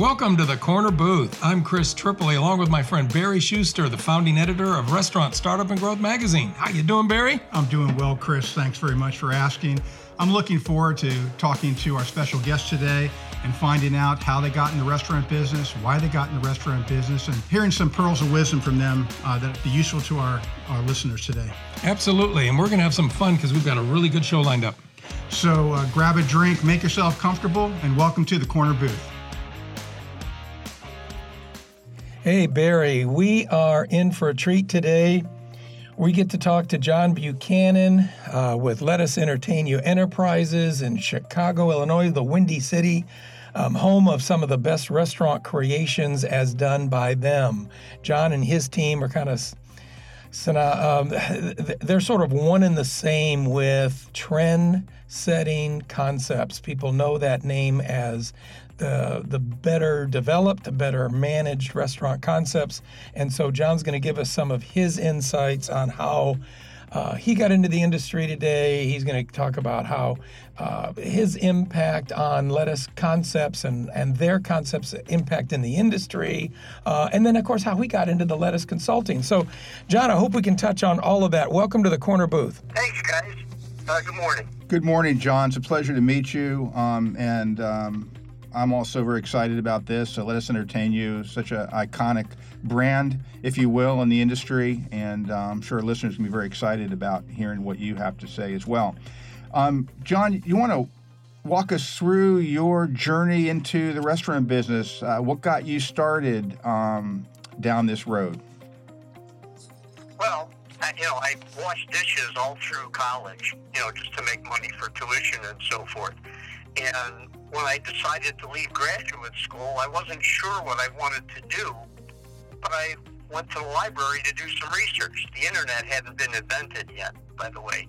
Welcome to the Corner Booth. I'm Chris Tripoli, along with my friend Barry Schuster, the founding editor of Restaurant Startup and Growth magazine. How you doing, Barry? I'm doing well, Chris. Thanks very much for asking. I'm looking forward to talking to our special guest today and finding out how they got in the restaurant business, why they got in the restaurant business, and hearing some pearls of wisdom from them uh, that be useful to our, our listeners today. Absolutely, and we're going to have some fun because we've got a really good show lined up. So uh, grab a drink, make yourself comfortable, and welcome to the Corner Booth. Hey, Barry, we are in for a treat today. We get to talk to John Buchanan uh, with Lettuce Entertain You Enterprises in Chicago, Illinois, the Windy City, um, home of some of the best restaurant creations as done by them. John and his team are kind of now, um, they're sort of one and the same with trend setting concepts. People know that name as the the better developed, the better managed restaurant concepts. And so John's going to give us some of his insights on how uh, he got into the industry today. He's going to talk about how uh, his impact on lettuce concepts and, and their concepts impact in the industry. Uh, and then, of course, how he got into the lettuce consulting. So, John, I hope we can touch on all of that. Welcome to the Corner Booth. Thanks, guys. Uh, good morning. Good morning, John. It's a pleasure to meet you. Um, and um, I'm also very excited about this. So Lettuce Entertain You. Such an iconic brand, if you will, in the industry, and uh, I'm sure listeners can be very excited about hearing what you have to say as well. Um, John, you want to walk us through your journey into the restaurant business? Uh, what got you started um, down this road? Well, you know, I washed dishes all through college, you know, just to make money for tuition and so forth. And when I decided to leave graduate school, I wasn't sure what I wanted to do, but I went to the library to do some research. The internet hadn't been invented yet, by the way.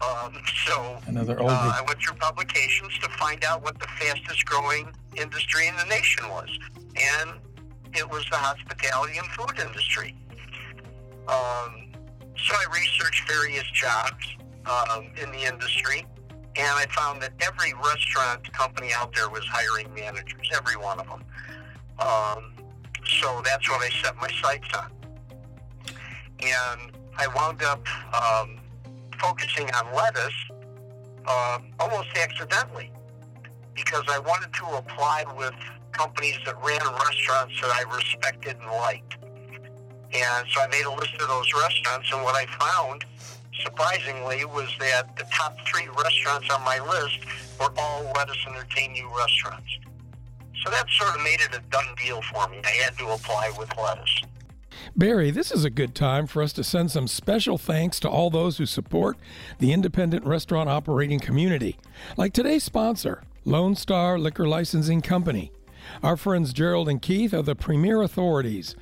Um, so Another old uh, I went through publications to find out what the fastest growing industry in the nation was. And it was the hospitality and food industry. Um, so I researched various jobs um, in the industry and I found that every restaurant company out there was hiring managers, every one of them. Um, so that's what I set my sights on. And I wound up um, focusing on lettuce uh, almost accidentally because I wanted to apply with companies that ran restaurants that I respected and liked. And so I made a list of those restaurants, and what I found surprisingly, was that the top three restaurants on my list were all Lettuce Entertain You restaurants. So that sort of made it a done deal for me. I had to apply with Lettuce. Barry, this is a good time for us to send some special thanks to all those who support the independent restaurant operating community, like today's sponsor, Lone Star Liquor Licensing Company. Our friends Gerald and Keith are the premier authorities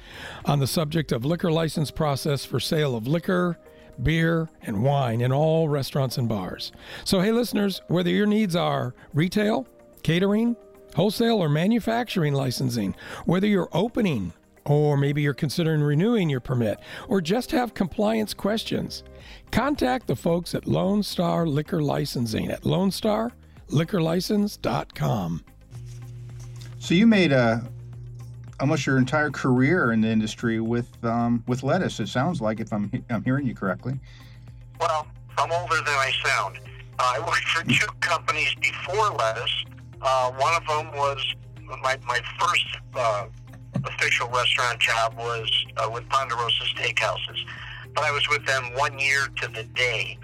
on the subject of liquor license process for sale of liquor, beer, and wine in all restaurants and bars. So, hey, listeners, whether your needs are retail, catering, wholesale, or manufacturing licensing, whether you're opening or maybe you're considering renewing your permit, or just have compliance questions, contact the folks at Lone Star Liquor Licensing at lonestarliquorlicense.com. So you made a almost your entire career in the industry with um, with lettuce. It sounds like, if I'm I'm hearing you correctly. Well, I'm older than I sound. Uh, I worked for two companies before lettuce. Uh, one of them was my my first uh, official restaurant job was uh, with Ponderosa Steakhouses, but I was with them one year to the day.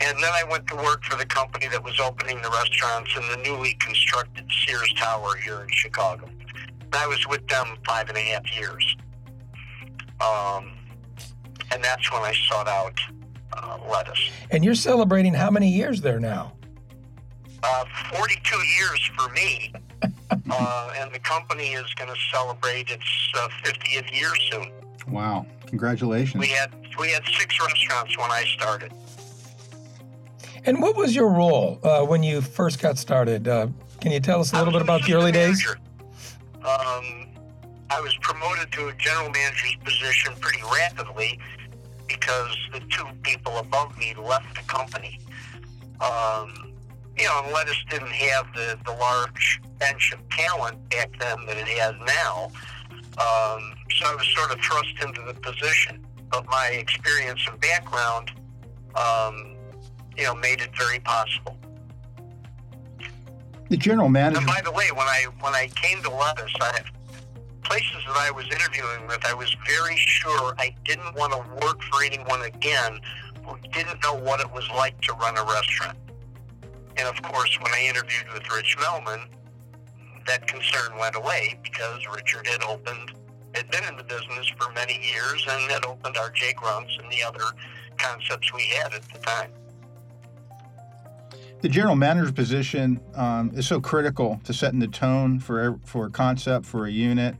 And then I went to work for the company that was opening the restaurants in the newly constructed Sears Tower here in Chicago. I was with them five and a half years. Um, and that's when I sought out uh, lettuce. And you're celebrating how many years there now? Uh, 42 years for me. uh, and the company is going to celebrate its 50th uh, year soon. Wow! Congratulations. We had we had six restaurants when I started. And what was your role uh, when you first got started? Uh, can you tell us a little bit about the early manager. Um, I was promoted to a general manager's position pretty rapidly because the two people above me left the company. Um, you know, and Lettuce didn't have the, the large bench of talent back then that it has now. Um, so I was sort of thrust into the position. But my experience and background, um, you know, made it very possible. The general manager. And by the way, when I when I came to Lettuce, I places that I was interviewing with, I was very sure I didn't want to work for anyone again who didn't know what it was like to run a restaurant. And of course, when I interviewed with Rich Melman, that concern went away because Richard had opened, had been in the business for many years and had opened R.J. Grunts and the other concepts we had at the time. The general manager position um, is so critical to setting the tone for for a concept for a unit.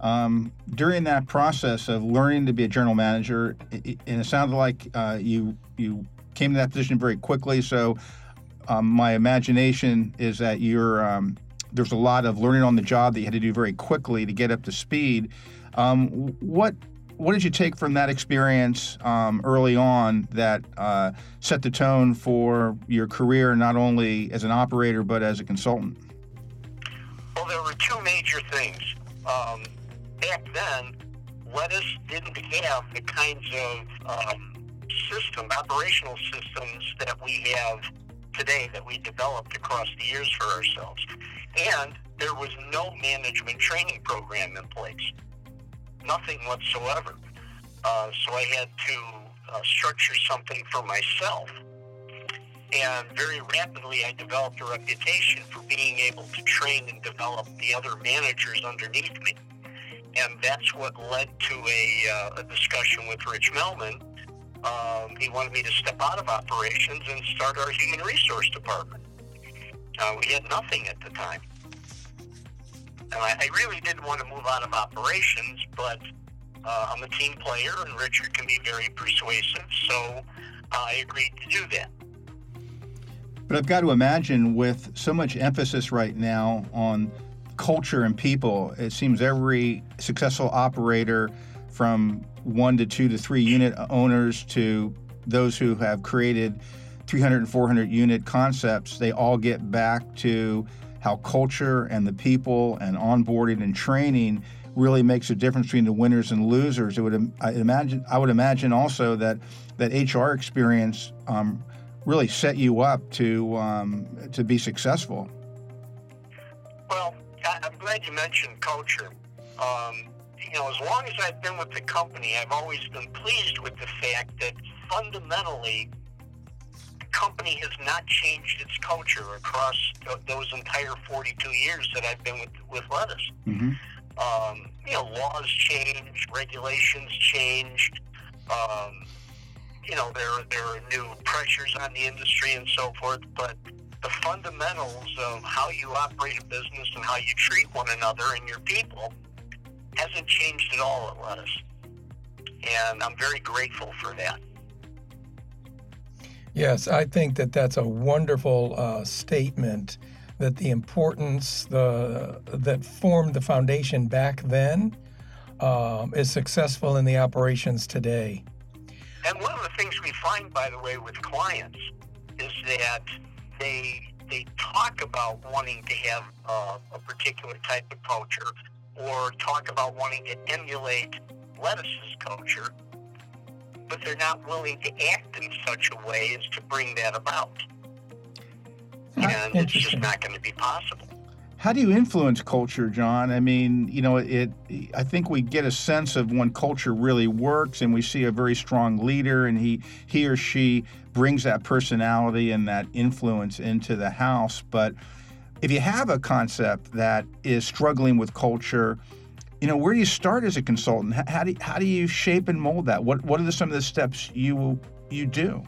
Um, during that process of learning to be a general manager, it, and it sounded like uh, you you came to that position very quickly. So um, my imagination is that you're um, there's a lot of learning on the job that you had to do very quickly to get up to speed. Um, what what did you take from that experience um, early on that uh, set the tone for your career, not only as an operator but as a consultant? Well, there were two major things. Um, back then, Lettuce didn't have the kinds of um, system, operational systems that we have today that we developed across the years for ourselves. And there was no management training program in place. Nothing whatsoever. Uh, so I had to uh, structure something for myself. And very rapidly, I developed a reputation for being able to train and develop the other managers underneath me. And that's what led to a, uh, a discussion with Rich Melman um, he wanted me to step out of operations and start our human resource department. Uh, we had nothing at the time. And I, I really didn't want to move out of operations, but uh, I'm a team player, and Richard can be very persuasive, so I agreed to do that. But I've got to imagine with so much emphasis right now on culture and people, it seems every successful operator from one to two to three unit owners to those who have created 300 and 400 unit concepts, they all get back to how culture and the people and onboarding and training really makes a difference between the winners and losers. It would I imagine I would imagine also that that HR experience um, really set you up to um, to be successful. Well, I'm glad you mentioned culture. Um, you know, as long as I've been with the company, I've always been pleased with the fact that fundamentally, company has not changed its culture across th- those entire 42 years that I've been with, with Lettuce. Mm-hmm. Um, you know, laws changed, regulations changed. Um, you know, there there are new pressures on the industry and so forth, but the fundamentals of how you operate a business and how you treat one another and your people hasn't changed at all at Lettuce. And I'm very grateful for that. Yes, I think that that's a wonderful uh, statement that the importance the that formed the foundation back then um, is successful in the operations today. And one of the things we find, by the way, with clients is that they they talk about wanting to have uh, a particular type of culture, or talk about wanting to emulate Lettuce's culture, but they're not willing to act in such a way as to bring that about. And it's just not going to be possible. How do you influence culture, John? I mean, you know, it. I think we get a sense of when culture really works, and we see a very strong leader, and he, he or she brings that personality and that influence into the house. But if you have a concept that is struggling with culture, you know, where do you start as a consultant? How do you, how do you shape and mold that? What what are the, some of the steps you you do?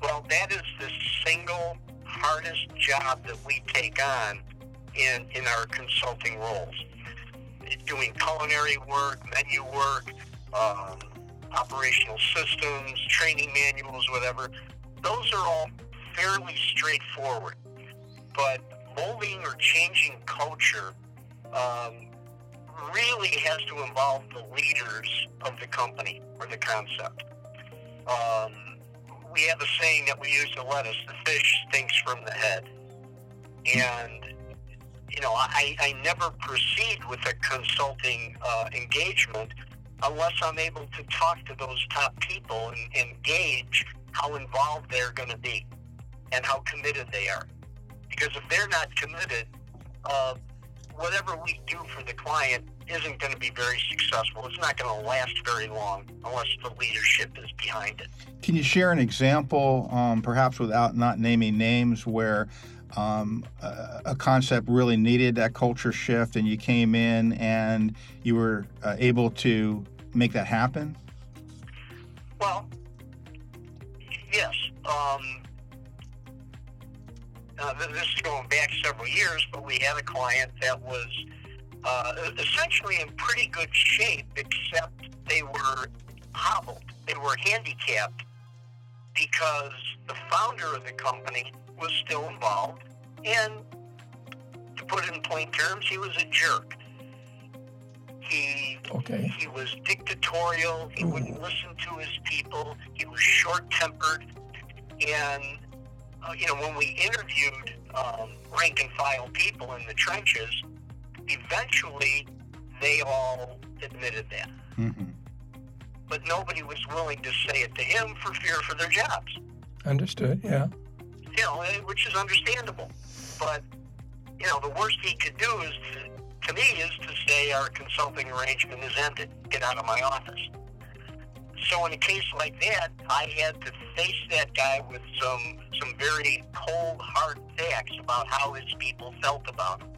Well, that is the single hardest job that we take on in in our consulting roles. Doing culinary work, menu work, um, operational systems, training manuals, whatever. Those are all fairly straightforward. But molding or changing culture um, really has to involve the leaders of the company or the concept. Um, we have a saying that we use to lettuce: the fish stinks from the head, and you know, I, I never proceed with a consulting uh, engagement unless I'm able to talk to those top people and, and gauge how involved they're going to be and how committed they are. Because if they're not committed, uh, whatever we do for the client isn't going to be very successful. It's not going to last very long unless the leadership is behind it. Can you share an example, um, perhaps without not naming names, where um, a, a, concept really needed that culture shift and you came in and you were uh, able to make that happen? Well, yes. Um, uh, this is going back several years, but we had a client that was uh, essentially in pretty good shape, except they were hobbled. They were handicapped because the founder of the company was still involved, and to put it in plain terms, he was a jerk. He okay. he was dictatorial. He Ooh. wouldn't listen to his people. He was short-tempered, and uh, you know when we interviewed um, rank and file people in the trenches, eventually they all admitted that. Mm-hmm. But nobody was willing to say it to him for fear for their jobs. Understood. Yeah. You know, eh, which is understandable. But you know, the worst he could do is to to me is to say our consulting arrangement is ended. Get out of my office. So in a case like that, I had to face that guy with some some very cold, hard facts about how his people felt about him.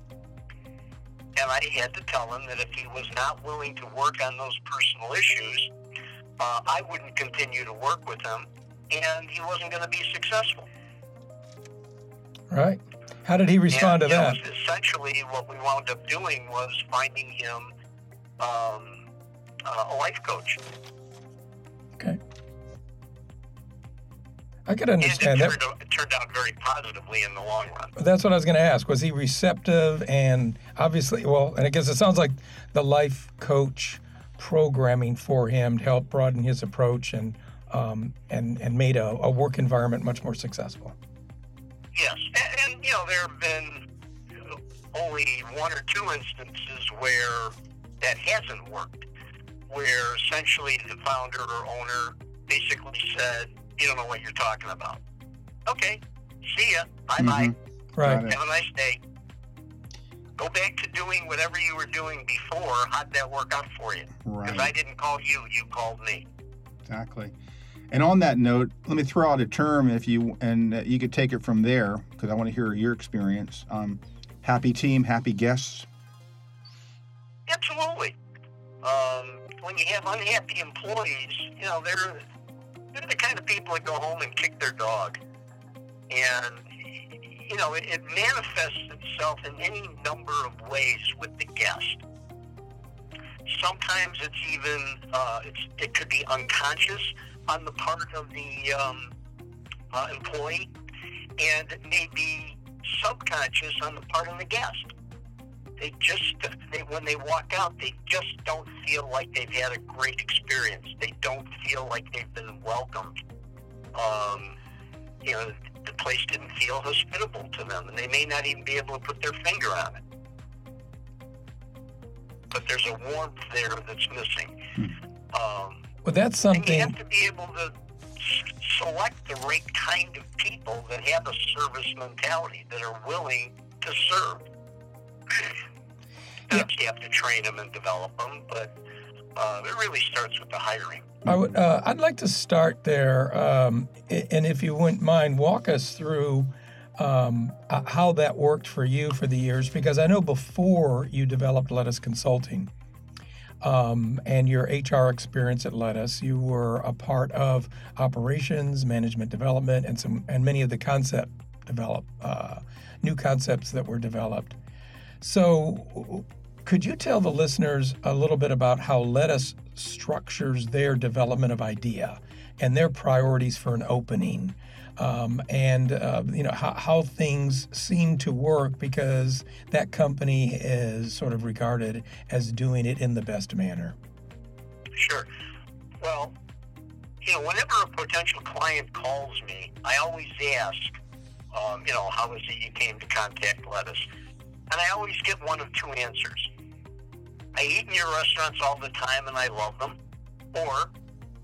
And I had to tell him that if he was not willing to work on those personal issues, uh, I wouldn't continue to work with him, and he wasn't going to be successful. Right. How did he respond and, to that? Know, essentially, what we wound up doing was finding him um, uh, a life coach. I could understand and it turned, that. It turned out very positively in the long run. That's what I was going to ask. Was he receptive? And obviously, well, and I guess it sounds like the life coach programming for him helped broaden his approach and um, and and made a, a work environment much more successful. Yes, and, and you know there have been only one or two instances where that hasn't worked, where essentially the founder or owner basically said, "You don't know what you're talking about." Okay, see ya. Bye bye. Mm-hmm. Right. Have a nice day. Go back to doing whatever you were doing before. How'd that work out for you? Because right. I didn't call you; you called me. Exactly. And on that note, let me throw out a term if you and uh, you could take it from there because I want to hear your experience. Um, happy team, happy guests. Absolutely. Um, when you have unhappy employees, you know they're they're the kind of people that go home and kick their dog, and you know it, it manifests itself in any number of ways with the guest. Sometimes it's even uh, it's, it could be unconscious on the part of the um, uh, employee and maybe subconscious on the part of the guest. They just, they, when they walk out, they just don't feel like they've had a great experience. They don't feel like they've been welcomed. Um, you know, the place didn't feel hospitable to them, and they may not even be able to put their finger on it. But there's a warmth there that's missing. Hmm. Um, well, that's something. And you have to be able to select the right kind of people that have a service mentality, that are willing to serve. yeah. You have to train them and develop them, but uh, it really starts with the hiring. I would, uh, I'd like to start there, um, and if you wouldn't mind, walk us through um, how that worked for you for the years, because I know before you developed Lettuce Consulting, um, and your HR experience at Lettuce. You were a part of operations, management development, and some and many of the concept develop uh, new concepts that were developed. So, could you tell the listeners a little bit about how Lettuce structures their development of idea and their priorities for an opening? um, and uh, you know how, how things seem to work because that company is sort of regarded as doing it in the best manner. Sure. Well, you know, whenever a potential client calls me, I always ask, um, you know, how is it you came to contact lettuce? And I always get one of two answers. I eat in your restaurants all the time and I love them. Or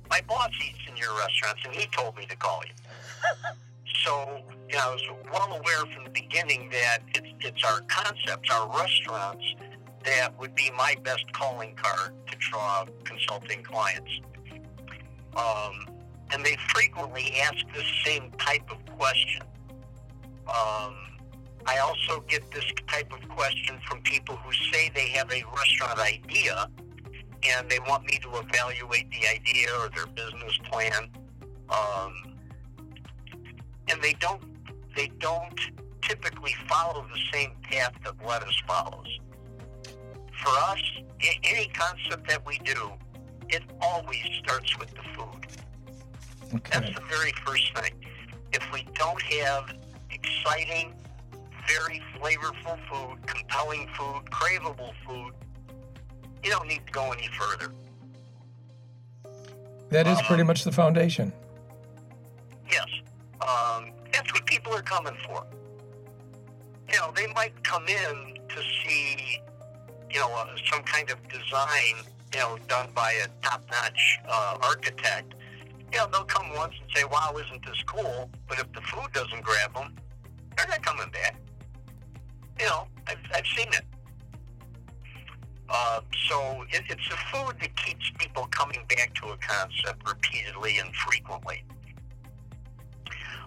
my boss eats in your restaurants and he told me to call you. so, you know, I was well aware from the beginning that it's, it's our concepts, our restaurants, that would be my best calling card to draw consulting clients. Um, and they frequently ask the same type of question. Um, I also get this type of question from people who say they have a restaurant idea and they want me to evaluate the idea or their business plan. Um, and they don't they don't typically follow the same path that lettuce follows. For us, any concept that we do, it always starts with the food. Okay. That's the very first thing. If we don't have exciting, very flavorful food, compelling food, craveable food, you don't need to go any further. That is pretty much the foundation. Yes. Um, that's what people are coming for. You know, they might come in to see, you know, uh, some kind of design, you know, done by a top-notch uh, architect. You know, they'll come once and say, wow, isn't this cool? But if the food doesn't grab them, they're not coming back. You know, I've, I've seen it. Uh, so it, it's the food that keeps people coming back to a concept repeatedly and frequently.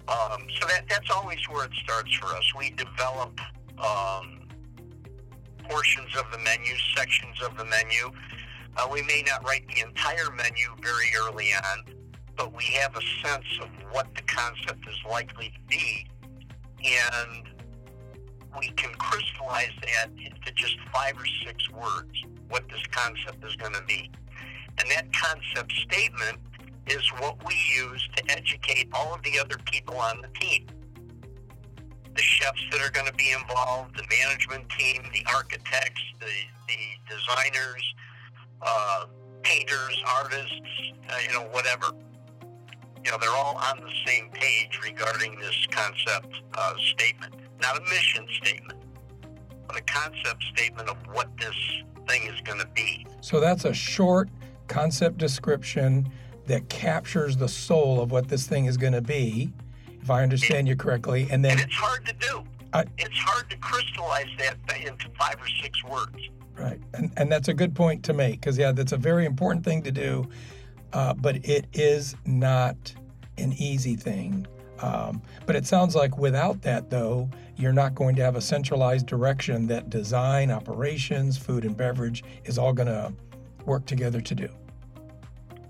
Um, so that that's always where it starts for us. We develop um, portions of the menu, sections of the menu. Uh, we may not write the entire menu very early on, but we have a sense of what the concept is likely to be, and we can crystallize that into just five or six words what this concept is going to be. And that concept statement is what we use to educate all of the other people on the team. The chefs that are going to be involved, the management team, the architects, the, the designers, uh, painters, artists, uh, you know, whatever. You know, they're all on the same page regarding this concept uh, statement. Not a mission statement, but a concept statement of what this thing is going to be. So that's a short concept description that captures the soul of what this thing is going to be, if I understand you correctly. And then And it's hard to do. I- it's hard to crystallize that into five or six words. Right, and and that's a good point to make because yeah, that's a very important thing to do, uh, but it is not an easy thing. Um, but it sounds like without that, though, you're not going to have a centralized direction that design, operations, food and beverage is all going to work together to do.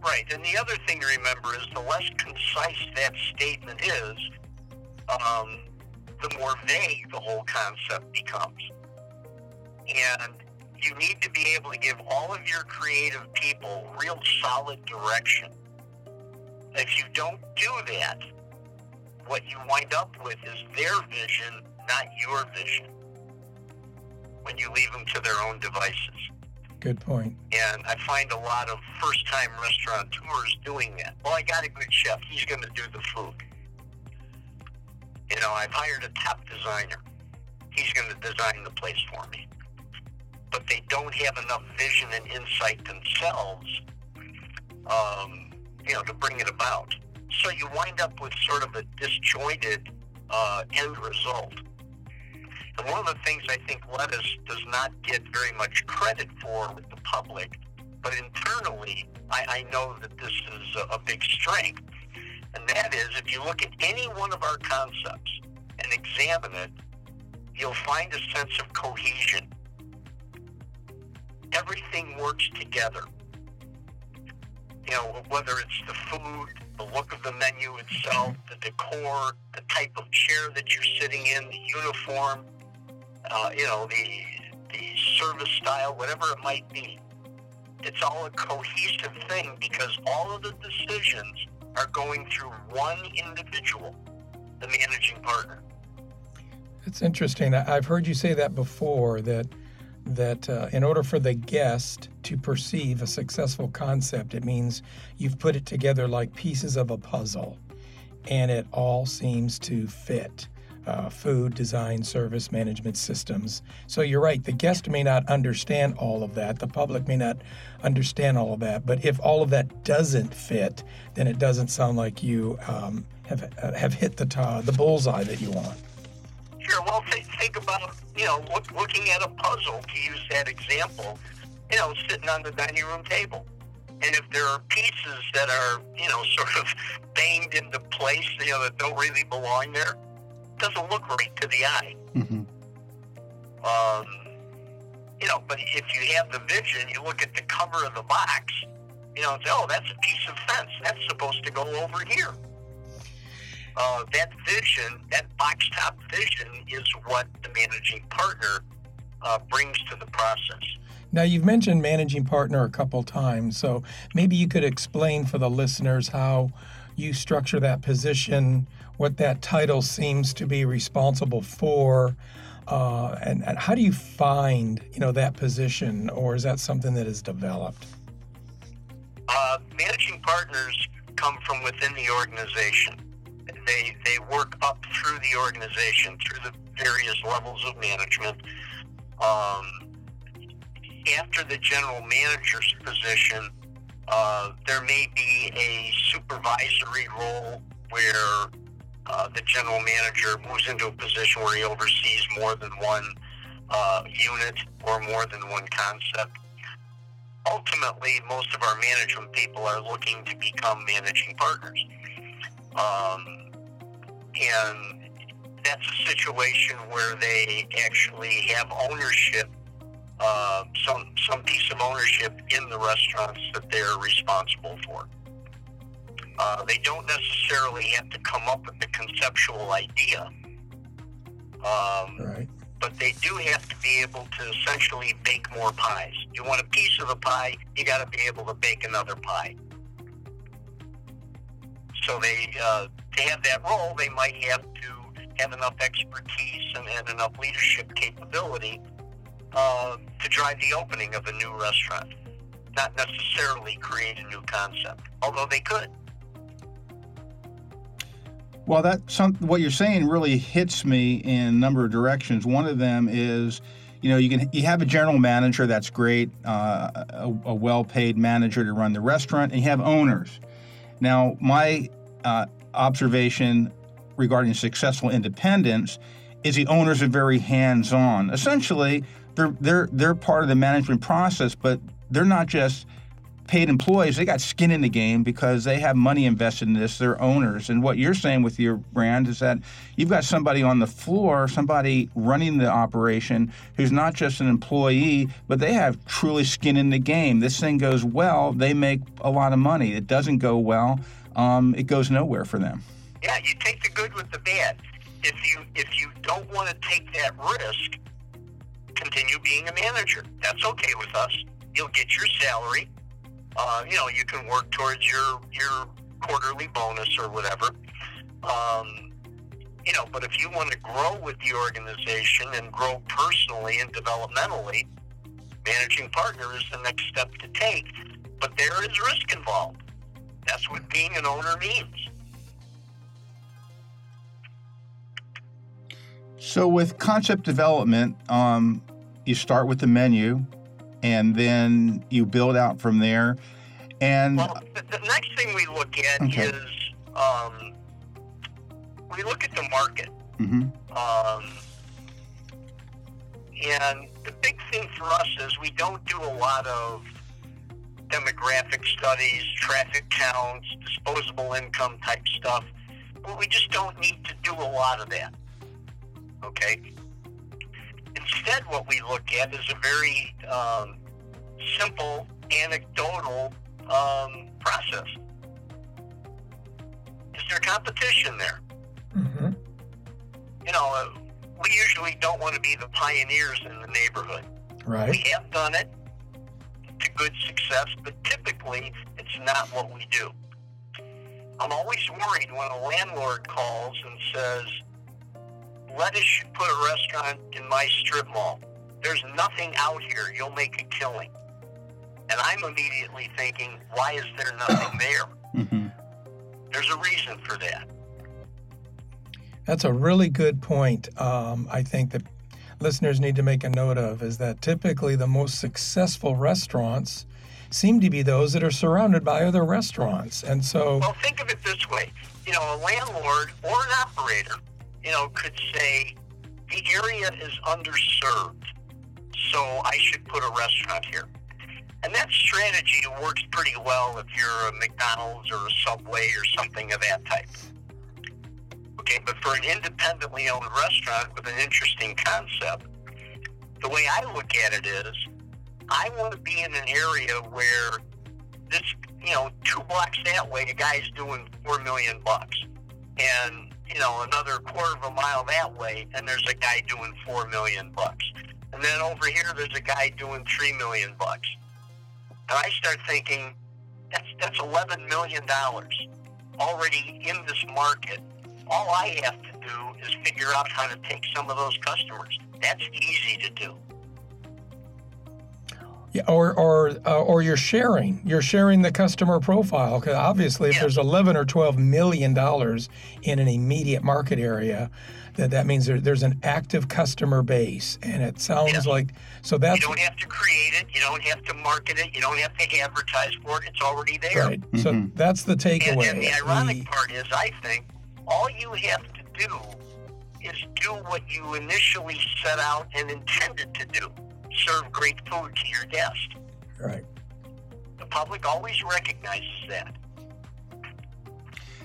Right. And the other thing to remember is the less concise that statement is, um, the more vague the whole concept becomes. And you need to be able to give all of your creative people real solid direction. If you don't do that, what you wind up with is their vision, not your vision, when you leave them to their own devices. Good point. And I find a lot of first time restaurateurs doing that. Well, I got a good chef. He's going to do the food. You know, I've hired a top designer. He's going to design the place for me. But they don't have enough vision and insight themselves, um, you know, to bring it about. So you wind up with sort of a disjointed uh, end result. And one of the things I think lettuce does not get very much credit for with the public, but internally, I, I know that this is a, a big strength. And that is, if you look at any one of our concepts and examine it, you'll find a sense of cohesion. Everything works together. You know, whether it's the food, the look of the menu itself, the decor, the type of chair that you're sitting in, the uniform, uh, you know, the the service style, whatever it might be. It's all a cohesive thing because all of the decisions are going through one individual, the managing partner. It's interesting. I've heard you say that before that that uh, in order for the guest to perceive a successful concept, it means you've put it together like pieces of a puzzle and it all seems to fit. Uh, food, design, service, management systems. So you're right, the guest may not understand all of that, the public may not understand all of that, but if all of that doesn't fit, then it doesn't sound like you um, have, uh, have hit the, ta- the bullseye that you want. Sure. Well, th- think about you know look, looking at a puzzle to use that example. You know, sitting on the dining room table, and if there are pieces that are you know sort of banged into place, you know that don't really belong there, it doesn't look right to the eye. hmm Um, you know, but if you have the vision, you look at the cover of the box. You know, and say, oh, that's a piece of fence. That's supposed to go over here. Uh, that vision, that box top vision, is what the managing partner uh, brings to the process. Now, you've mentioned managing partner a couple times, so maybe you could explain for the listeners how you structure that position, what that title seems to be responsible for, uh, and, and how do you find, you know, that position, or is that something that is developed? Uh, managing partners come from within the organization. They they work up through the organization through the various levels of management. Um, after the general manager's position, uh, there may be a supervisory role where uh, the general manager moves into a position where he oversees more than one uh, unit or more than one concept ultimately, most of our management people are looking to become managing partners. Um, and that's a situation where they actually have ownership, uh, some, some piece of ownership in the restaurants that they're responsible for. Uh, they don't necessarily have to come up with the conceptual idea. Um, Right. but they do have to be able to essentially bake more pies. You want a piece of the pie, you got to be able to bake another pie. So they, uh, to have that role, they might have to have enough expertise and, and enough leadership capability uh, to drive the opening of a new restaurant, not necessarily create a new concept, although they could. Well, that some what you're saying really hits me in a number of directions. One of them is, you know, you can you have a general manager that's great, uh, a, a well-paid manager to run the restaurant, and you have owners. Now, my uh, observation regarding successful independence is the owners are very hands-on. Essentially, they're they're they're part of the management process, but they're not just paid employees, they got skin in the game because they have money invested in this. They're owners. And what you're saying with your brand is that you've got somebody on the floor, somebody running the operation who's not just an employee, but they have truly skin in the game. This thing goes well, they make a lot of money. It doesn't go well, um, it goes nowhere for them. Yeah, you take the good with the bad. If you if you don't want to take that risk, continue being a manager. That's okay with us. You'll get your salary. Uh, you know, you can work towards your your quarterly bonus or whatever. Um, you know, but if you want to grow with the organization and grow personally and developmentally, managing partner is the next step to take. But there is risk involved. That's what being an owner means. So, with concept development, um, you start with the menu and then you build out from there. And Well, the, next thing we look at Okay. is um, we look at the market. mhm, Um, and the big thing for us is we don't do a lot of demographic studies, traffic counts, disposable income type stuff. Well, we just don't need to do a lot of that. Okay? Instead, what we look at is a very um, simple, anecdotal um, process. Is there competition there? Mm-hmm. you know, uh, we usually don't want to be the pioneers in the neighborhood. Right. We have done it to good success, but typically it's not what we do. I'm always worried when a landlord calls and says, Lettuce should put a restaurant in my strip mall. there's nothing out here. You'll make a killing. And I'm immediately thinking, why is there nothing there? hmm There's a reason for that. That's a really good point. Um, I think that listeners need to make a note of is that typically the most successful restaurants seem to be those that are surrounded by other restaurants. And so, Well, think of it this way. You know, a landlord or an operator, you know, could say, the area is underserved, so I should put a restaurant here. And that strategy works pretty well if you're a McDonald's or a Subway or something of that type. Okay, but for an independently owned restaurant with an interesting concept, the way I look at it is, I want to be in an area where this, you know, two blocks that way, a guy's doing four million bucks, and you know, another quarter of a mile that way, and there's a guy doing four million bucks, and then over here, there's a guy doing three million bucks, and I start thinking, that's that's eleven million dollars already in this market. All I have to do is figure out how to take some of those customers. That's easy to do. yeah, or or uh, or you're sharing, you're sharing the customer profile. Because obviously, if there's 11 or 12 million dollars in an immediate market area, that that means there, there's an active customer base, and it sounds Yes. like so You that's don't have to create it. You don't have to market it. You don't have to advertise for it. It's already there. right. So Mhm. that's the And, takeaway. and the ironic The- part is, I think all you have to do is do what you initially set out and intended to do: serve great food to your guest. right. The public always recognizes that.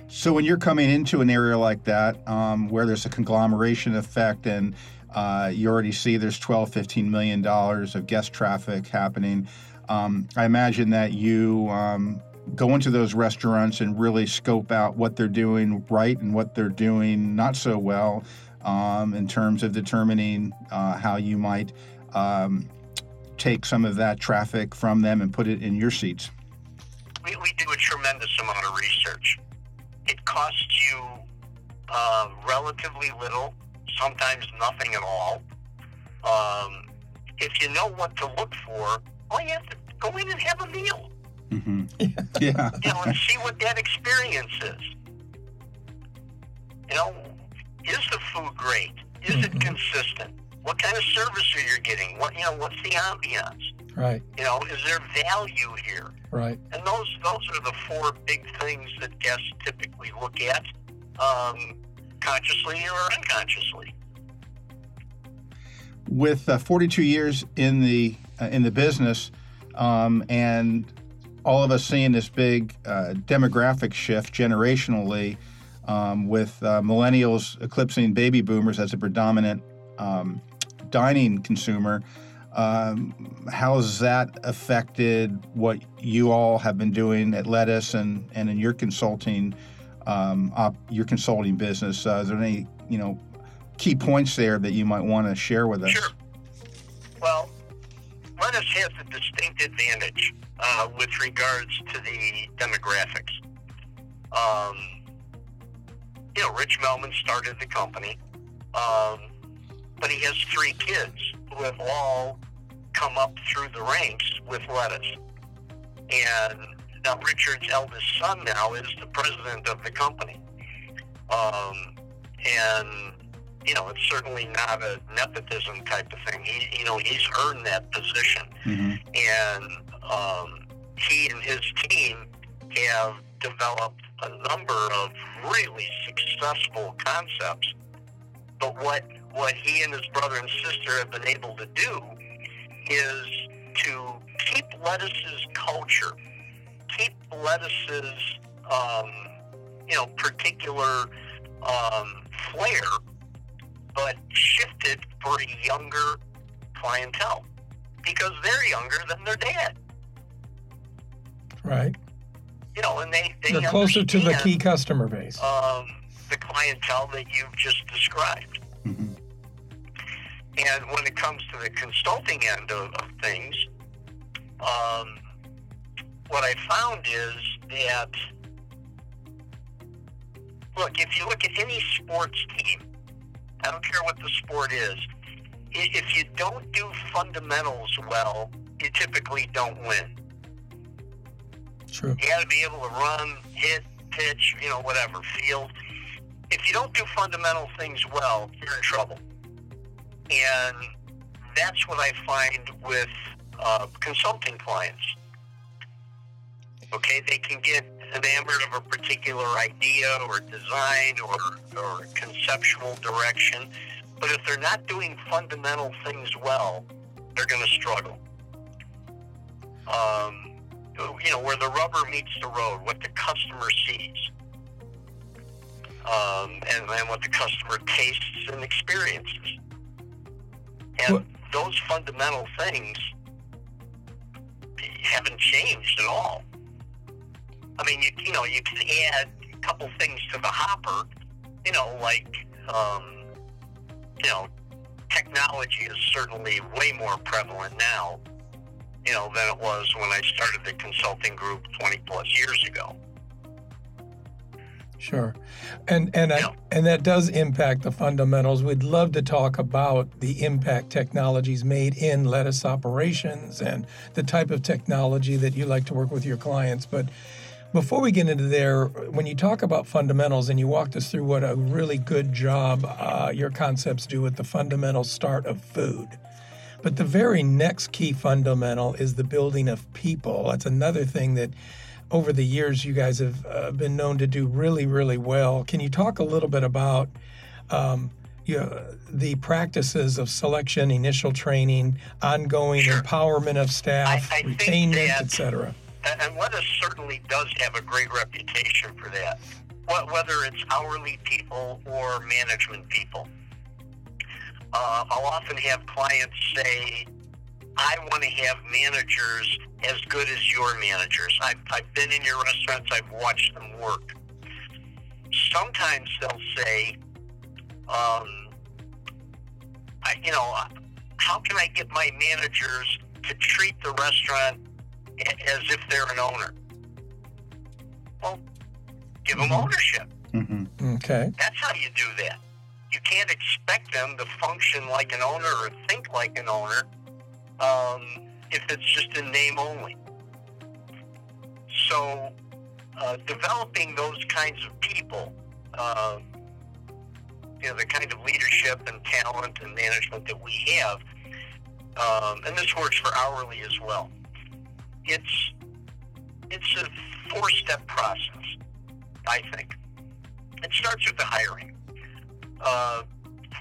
So when you're coming into an area like that, um, where there's a conglomeration effect, and uh, you already see there's 12, 15 million dollars of guest traffic happening, um, I imagine that you um, go into those restaurants and really scope out what they're doing right and what they're doing not so well, um, in terms of determining uh, how you might um, take some of that traffic from them and put it in your seats. We, we do a tremendous amount of research. It costs you uh, relatively little, sometimes nothing at all. Um, if you know what to look for, all you have to go in and have a meal. Hmm Yeah. you know, and see what that experience is. You know, is the food great? Is it Mhm. consistent? What kind of service are you getting? What you know, what's the ambiance? Right. You know, is there value here? Right. And those those are the four big things that guests typically look at, um, consciously or unconsciously. with uh, 42 years in the uh, in the business, um, and all of us seeing this big uh, demographic shift generationally, um, with uh, millennials eclipsing baby boomers as a predominant um, dining consumer. Um, how has that affected what you all have been doing at Lettuce and, and in your consulting um, op, your consulting business? Uh, is there any you know key points there that you might want to share with us? Sure. Well, lettuce has a distinct advantage uh, with regards to the demographics. Um, you know, Rich Melman started the company, um, but he has three kids who have all come up through the ranks with lettuce. And now Richard's eldest son now is the president of the company. Um, and you know, it's certainly not a nepotism type of thing. He, you know, he's earned that position, hmm and um, he and his team have developed a number of really successful concepts. But what what he and his brother and sister have been able to do is to keep lettuce's culture, keep lettuce's um, you know particular um, flair, but shifted for a younger clientele because they're younger than their dad. Right. You know, and they they They're closer to the key customer base. um, the clientele that you've just described. hmm And when it comes to the consulting end of, of things, um, what I found is that, look, if you look at any sports team, I don't care what the sport is, if you don't do fundamentals well, you typically don't win. True. You got to be able to run, hit, pitch, you know, whatever, field. If you don't do fundamental things well, you're in trouble. And that's what I find with uh, consulting clients. Okay, they can get enamored of a particular idea or design or, or conceptual direction, but if they're not doing fundamental things well, they're going to struggle. Um, you know, where the rubber meets the road, what the customer sees, um, and, and what the customer tastes and experiences. And What- those fundamental things haven't changed at all. I mean, you, you know, you can add a couple things to the hopper, you know, like, um, you know, technology is certainly way more prevalent now, you know, than it was when I started the consulting group 20 plus years ago. Sure, and and I, and that does impact the fundamentals. We'd love to talk about the impact technologies made in lettuce operations and the type of technology that you like to work with your clients. But before we get into there, when you talk about fundamentals and you walked us through what a really good job uh, your concepts do with the fundamental start of food. But the very next key fundamental is the building of people. That's another thing that over the years you guys have uh, been known to do really, really well. Can you talk a little bit about um, you know, the practices of selection, initial training, ongoing Sure. empowerment of staff, I- I think retainment, that- et cetera? And, Lettuce certainly does have a great reputation for that, whether it's hourly people or management people. Uh, I'll often have clients say, I want to have managers as good as your managers. I've, I've been in your restaurants, I've watched them work. Sometimes they'll say, um, I, you know, how can I get my managers to treat the restaurant as if they're an owner? Well, give them Mhm. ownership. hmm Okay. That's how you do that. You can't expect them to function like an owner or think like an owner um, if it's just in name only. So, uh, developing those kinds of people, uh, you know, the kind of leadership and talent and management that we have, um, and this works for hourly as well. It's it's a four-step process, I think. It starts with the hiring. Uh,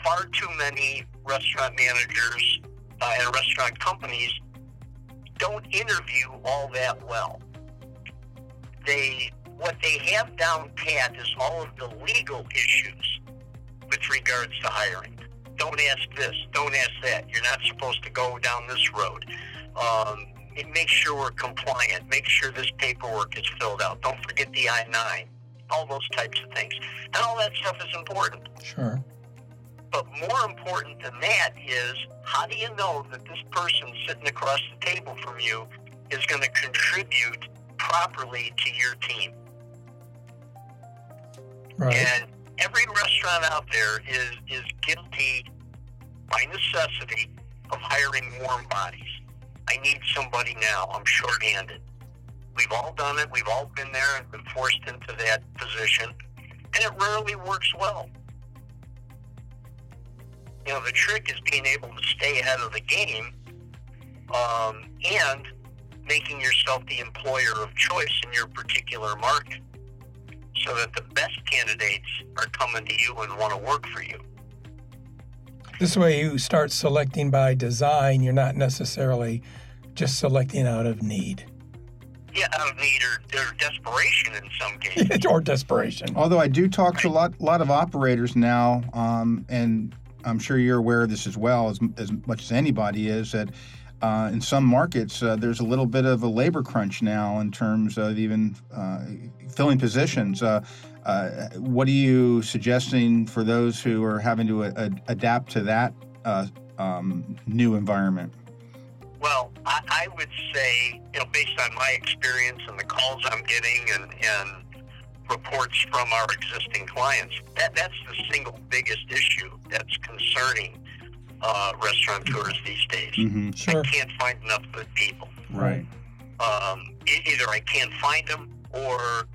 far too many restaurant managers uh, and restaurant companies don't interview all that well. They what they have down pat is all of the legal issues with regards to hiring. Don't ask this. Don't ask that. You're not supposed to go down this road. Um, make sure we're compliant. Make sure this paperwork is filled out. Don't forget the I-9. All those types of things. And all that stuff is important. Sure. But more important than that is how do you know that this person sitting across the table from you is going to contribute properly to your team? Right. And every restaurant out there is, is guilty by necessity of hiring warm bodies. I need somebody now. I'm shorthanded. We've all done it. We've all been there and been forced into that position. And it rarely works well. You know, the trick is being able to stay ahead of the game um, and making yourself the employer of choice in your particular market so that the best candidates are coming to you and want to work for you. This way, you start selecting by design. You're not necessarily just selecting out of need Yeah, out of need or, or desperation in some cases. or desperation. Although I do talk to a lot, lot of operators now, um, and I'm sure you're aware of this as well, as, as much as anybody is, that uh, in some markets uh, there's a little bit of a labor crunch now in terms of even uh, filling positions. Uh, uh, what are you suggesting for those who are having to a, adapt to that uh, um, new environment? Well, I, I would say, you know, based on my experience and the calls I'm getting and, and reports from our existing clients, that, that's the single biggest issue that's concerning uh, restaurateurs these days. hmm Sure. I can't find enough good people. Right. Um, either I can't find them, or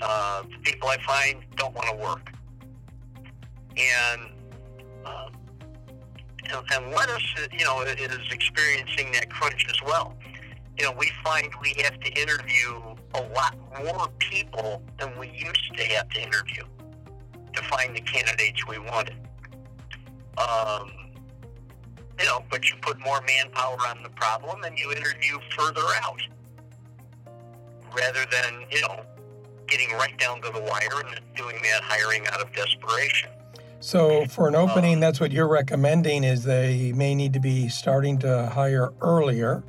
uh, the people I find don't want to work. And um, and, lettuce, you know, is experiencing that crunch as well. You know, we find we have to interview a lot more people than we used to have to interview to find the candidates we wanted. Um, you know, but you put more manpower on the problem and you interview further out rather than, you know, getting right down to the wire and doing that hiring out of desperation. So for an opening, that's what you're recommending is they may need to be starting to hire earlier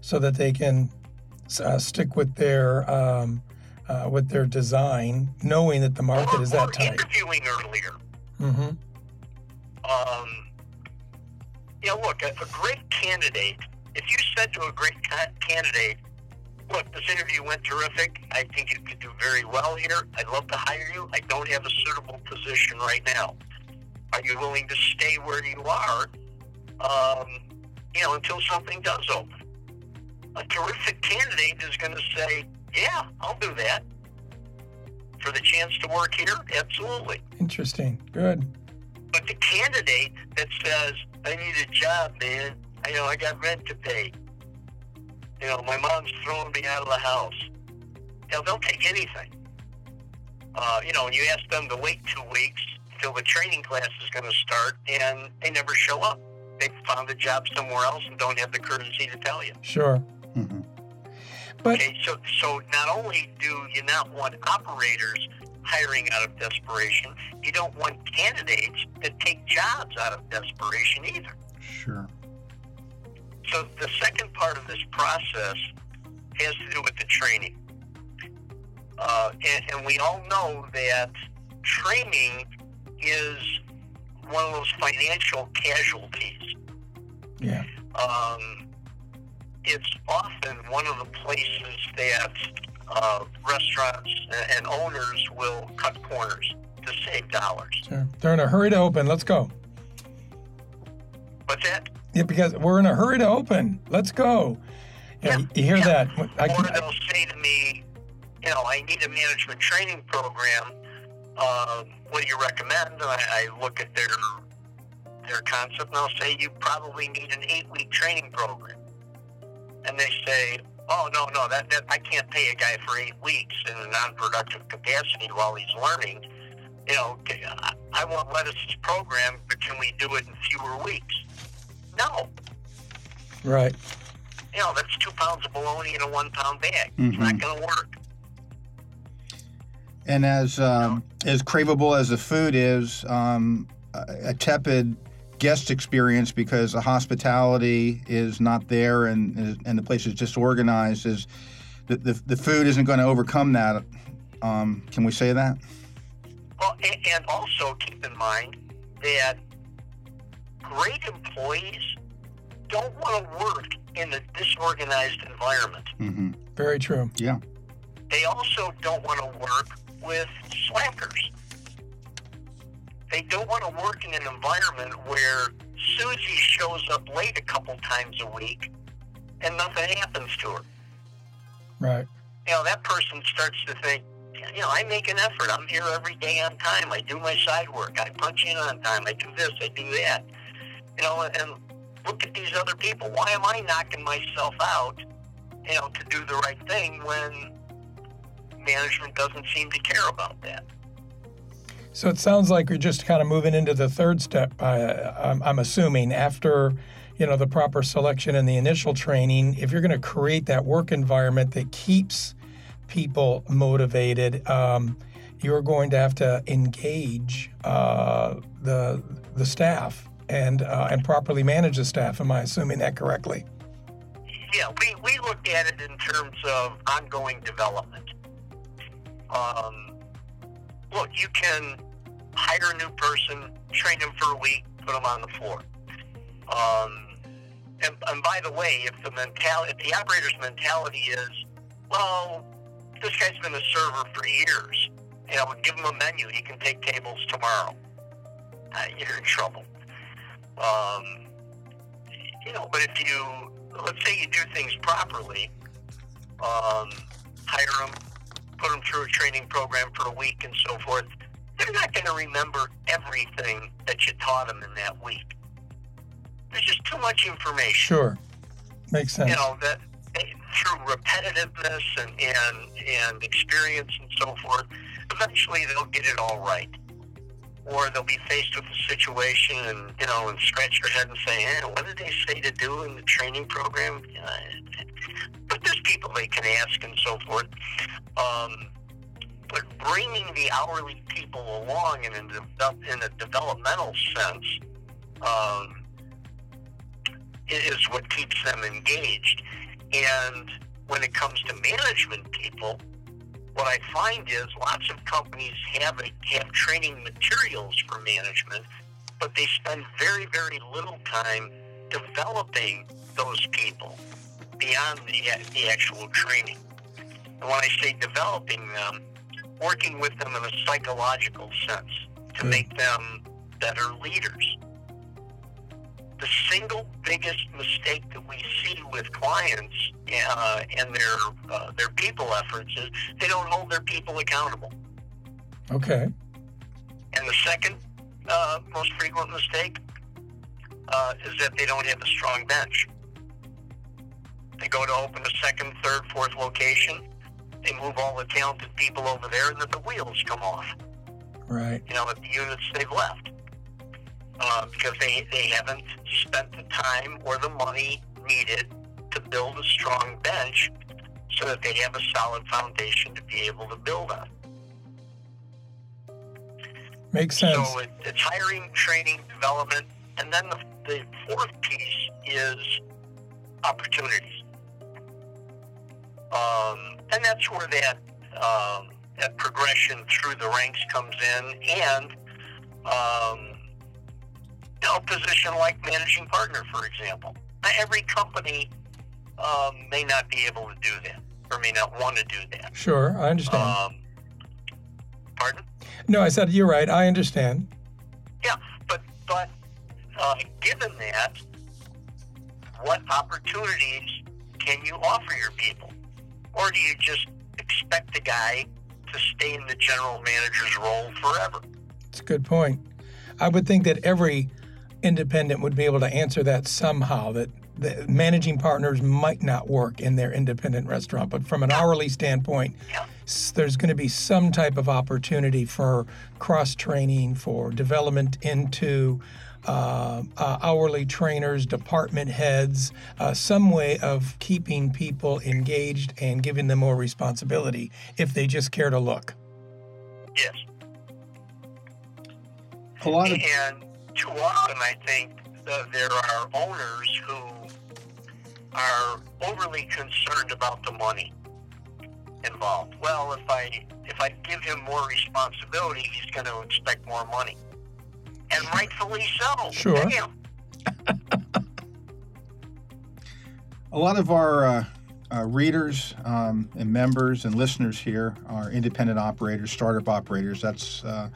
so that they can uh, stick with their um, uh, with their design, knowing that the market or, is that tight. interviewing earlier. Mm hmm Um, you know, look, a, a great candidate, if you said to a great ca- candidate, look, this interview went terrific. I think you could do very well here. I'd love to hire you. I don't have a suitable position right now. Are you willing to stay where you are, um, you know, until something does open? A terrific candidate is going to say, yeah, I'll do that. For the chance to work here, absolutely. Interesting. Good. But the candidate that says, I need a job, man, I know I got rent to pay. You know, my mom's throwing me out of the house. You know, they'll take anything. Uh, you know, and you ask them to wait two weeks till the training class is going to start, and they never show up. They found a job somewhere else and don't have the courtesy to tell you. Sure. hmm But Okay, so so not only do you not want operators hiring out of desperation, you don't want candidates that take jobs out of desperation either. Sure. So the second part of this process has to do with the training. Uh, and, and we all know that training is one of those financial casualties. yeah. Um, it's often one of the places that uh, restaurants and owners will cut corners to save dollars. Sure. They're in a hurry to open. Let's go. But that, Yeah, because we're in a hurry to open. Let's go. Yeah, Yeah, you hear yeah. that? I or can, they'll say to me, you know, I need a management training program. Uh, what do you recommend? And I, I look at their their concept, and I'll say you probably need an eight week training program. And they say, oh no no that, that I can't pay a guy for eight weeks in a non productive capacity while he's learning. You know, I- I want Lettuce's program, but can we do it in fewer weeks? No. right. You know, that's two pounds of bologna in a one pound bag. It's Mhm. not going to work. And as um, as craveable as the food is, um, a a tepid guest experience because the hospitality is not there and and the place is disorganized is the, the, the food isn't going to overcome that. Um, can we say that? Well, and, and also keep in mind that great employees don't want to work in a disorganized environment. hmm Very true. Yeah. They also don't want to work with slackers. They don't want to work in an environment where Susie shows up late a couple times a week and nothing happens to her. Right. you know, that person starts to think, you know, I make an effort. I'm here every day on time. I do my side work. I punch in on time. I do this. I do that. You know, and look at these other people. Why am I knocking myself out, you know, to do the right thing when management doesn't seem to care about that? So it sounds like we're just kind of moving into the third step. Uh, I'm, I'm assuming after, you know, the proper selection and the initial training. If you're going to create that work environment that keeps people motivated, um, you're going to have to engage uh, the the staff and uh, and properly manage the staff. Am I assuming that correctly? Yeah, we, we look at it in terms of ongoing development. Um, look, you can hire a new person, train them for a week, put them on the floor. Um, and, and by the way, if the mentality, if the operator's mentality is, well, this guy's been a server for years, you know, give him a menu, he can take tables tomorrow. Uh, you're in trouble. Um, you know, but if you let's say you do things properly, um, hire them, put them through a training program for a week and so forth, they're not going to remember everything that you taught them in that week. There's just too much information. Sure. Makes sense. You know that through repetitiveness and, and and experience and so forth, eventually they'll get it all right. Or they'll be faced with a situation and you know and scratch their head and say, "Eh, what did they say to do in the training program?" But there's people they can ask and so forth. Um, but bringing the hourly people along in a, in a developmental sense um, is what keeps them engaged. And when it comes to management people, what I find is lots of companies have a, have training materials for management, but they spend very very little time developing those people beyond the, the actual training. And when I say developing them, working with them in a psychological sense to Mm. make them better leaders. The single biggest mistake that we see with clients uh, and their uh, their people efforts is they don't hold their people accountable. Okay. And the second uh, most frequent mistake uh, is that they don't have a strong bench. They go to open a second, third, fourth location. They move all the talented people over there, and then the wheels come off. Right. You know, at the units they've left uh, because they they haven't spent the time or the money needed to build a strong bench so that they have a solid foundation to be able to build on. Makes sense. So it, it's hiring, training, development, and then the, the fourth piece is opportunities. Um, and that's where that um, that progression through the ranks comes in, and um, a position like managing partner, for example. Not Every company um, may not be able to do that, or may not want to do that. Sure, I understand. Um, pardon? no, I said you're right. I understand. Yeah, but but uh, given that, what opportunities can you offer your people, or do you just expect the guy to stay in the general manager's role forever? It's a good point. I would think that every independent would be able to answer that somehow. That the managing partners might not work in their independent restaurant, but from an hourly standpoint, there's going to be some type of opportunity for cross training, for development into uh, uh, hourly trainers, department heads, uh, some way of keeping people engaged and giving them more responsibility if they just care to look. Yes. A lot of And too often, I think uh, there are owners who are overly concerned about the money involved. Well, if I if I give him more responsibility, he's going to expect more money, and rightfully so. Sure. A lot of our uh, uh, readers um, and members and listeners here are independent operators, startup operators. That's uh,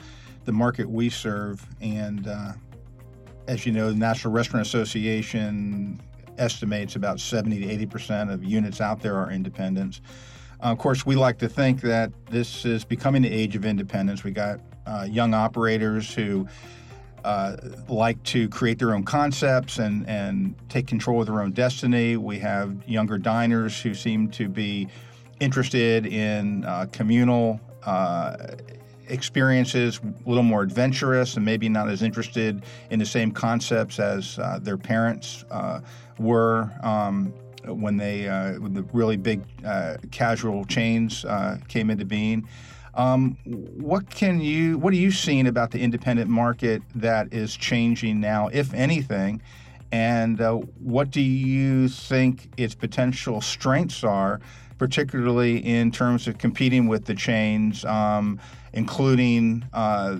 the market we serve. And uh, as you know, the National Restaurant Association estimates about 70 to 80 percent of units out there are independents. Uh, of course, we like to think that this is becoming the age of independence. We got uh, young operators who uh, like to create their own concepts and, and take control of their own destiny. We have younger diners who seem to be interested in uh, communal uh, experiences, a little more adventurous, and maybe not as interested in the same concepts as uh, their parents uh, were. Um, when they uh, when the really big uh, casual chains uh, came into being, um, what can you what are you seeing about the independent market that is changing now, if anything? And uh, what do you think its potential strengths are, particularly in terms of competing with the chains, um, including uh,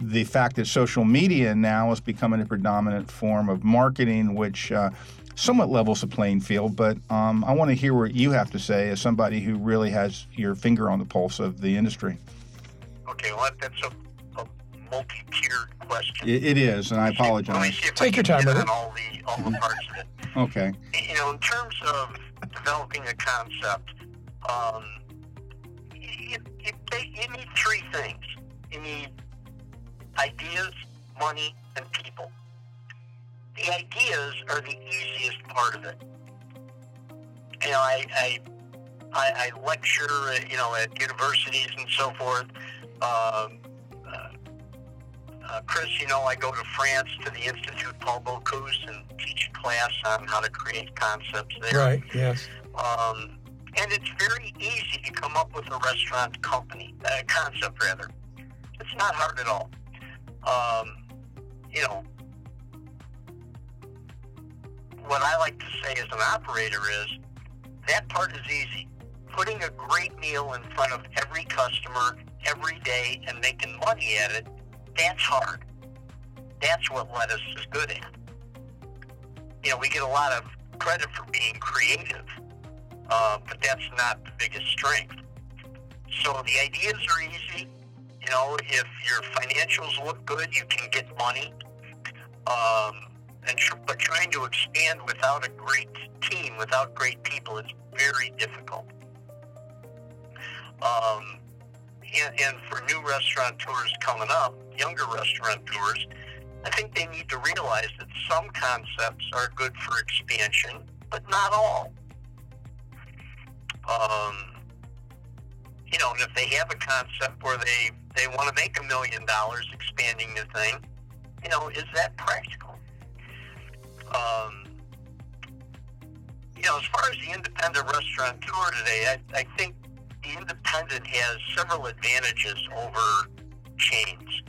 the fact that social media now is becoming a predominant form of marketing, which uh, somewhat levels the playing field. But um, I want to hear what you have to say as somebody who really has your finger on the pulse of the industry. Okay, well, that's a, a multi-tiered question. It, it is, and I Let me apologize. see if Take I your time hit with it. all the all the parts of it. Okay. you know, in terms of developing a concept, um, you, you, you need three things. You need ideas, money, and people. The ideas are the easiest part of it. You know, I, I, I, I lecture, you know, at universities and so forth. Um, uh, Chris, you know, I go to France to the Institut Paul Bocuse and teach a class on how to create concepts there. Right. Yes. Um, and it's very easy to come up with a restaurant company, uh, concept rather. It's not hard at all. Um, you know, what I like to say as an operator is that part is easy. Putting a great meal in front of every customer every day and making money at it, that's hard. That's what lettuce is good at. You know, we get a lot of credit for being creative, uh, but that's not the biggest strength. So the ideas are easy. You know, if your financials look good, you can get money. Um, and tr- but trying to expand without a great team, without great people, is very difficult. Um, and, and for new restaurateurs coming up, younger restaurateurs, I think they need to realize that some concepts are good for expansion, but not all. Um, you know, and if they have a concept where they, they want to make a million dollars expanding the thing, you know, is that practical? Um, you know, as far as the independent restaurateur today, I, I think the independent has several advantages over chains.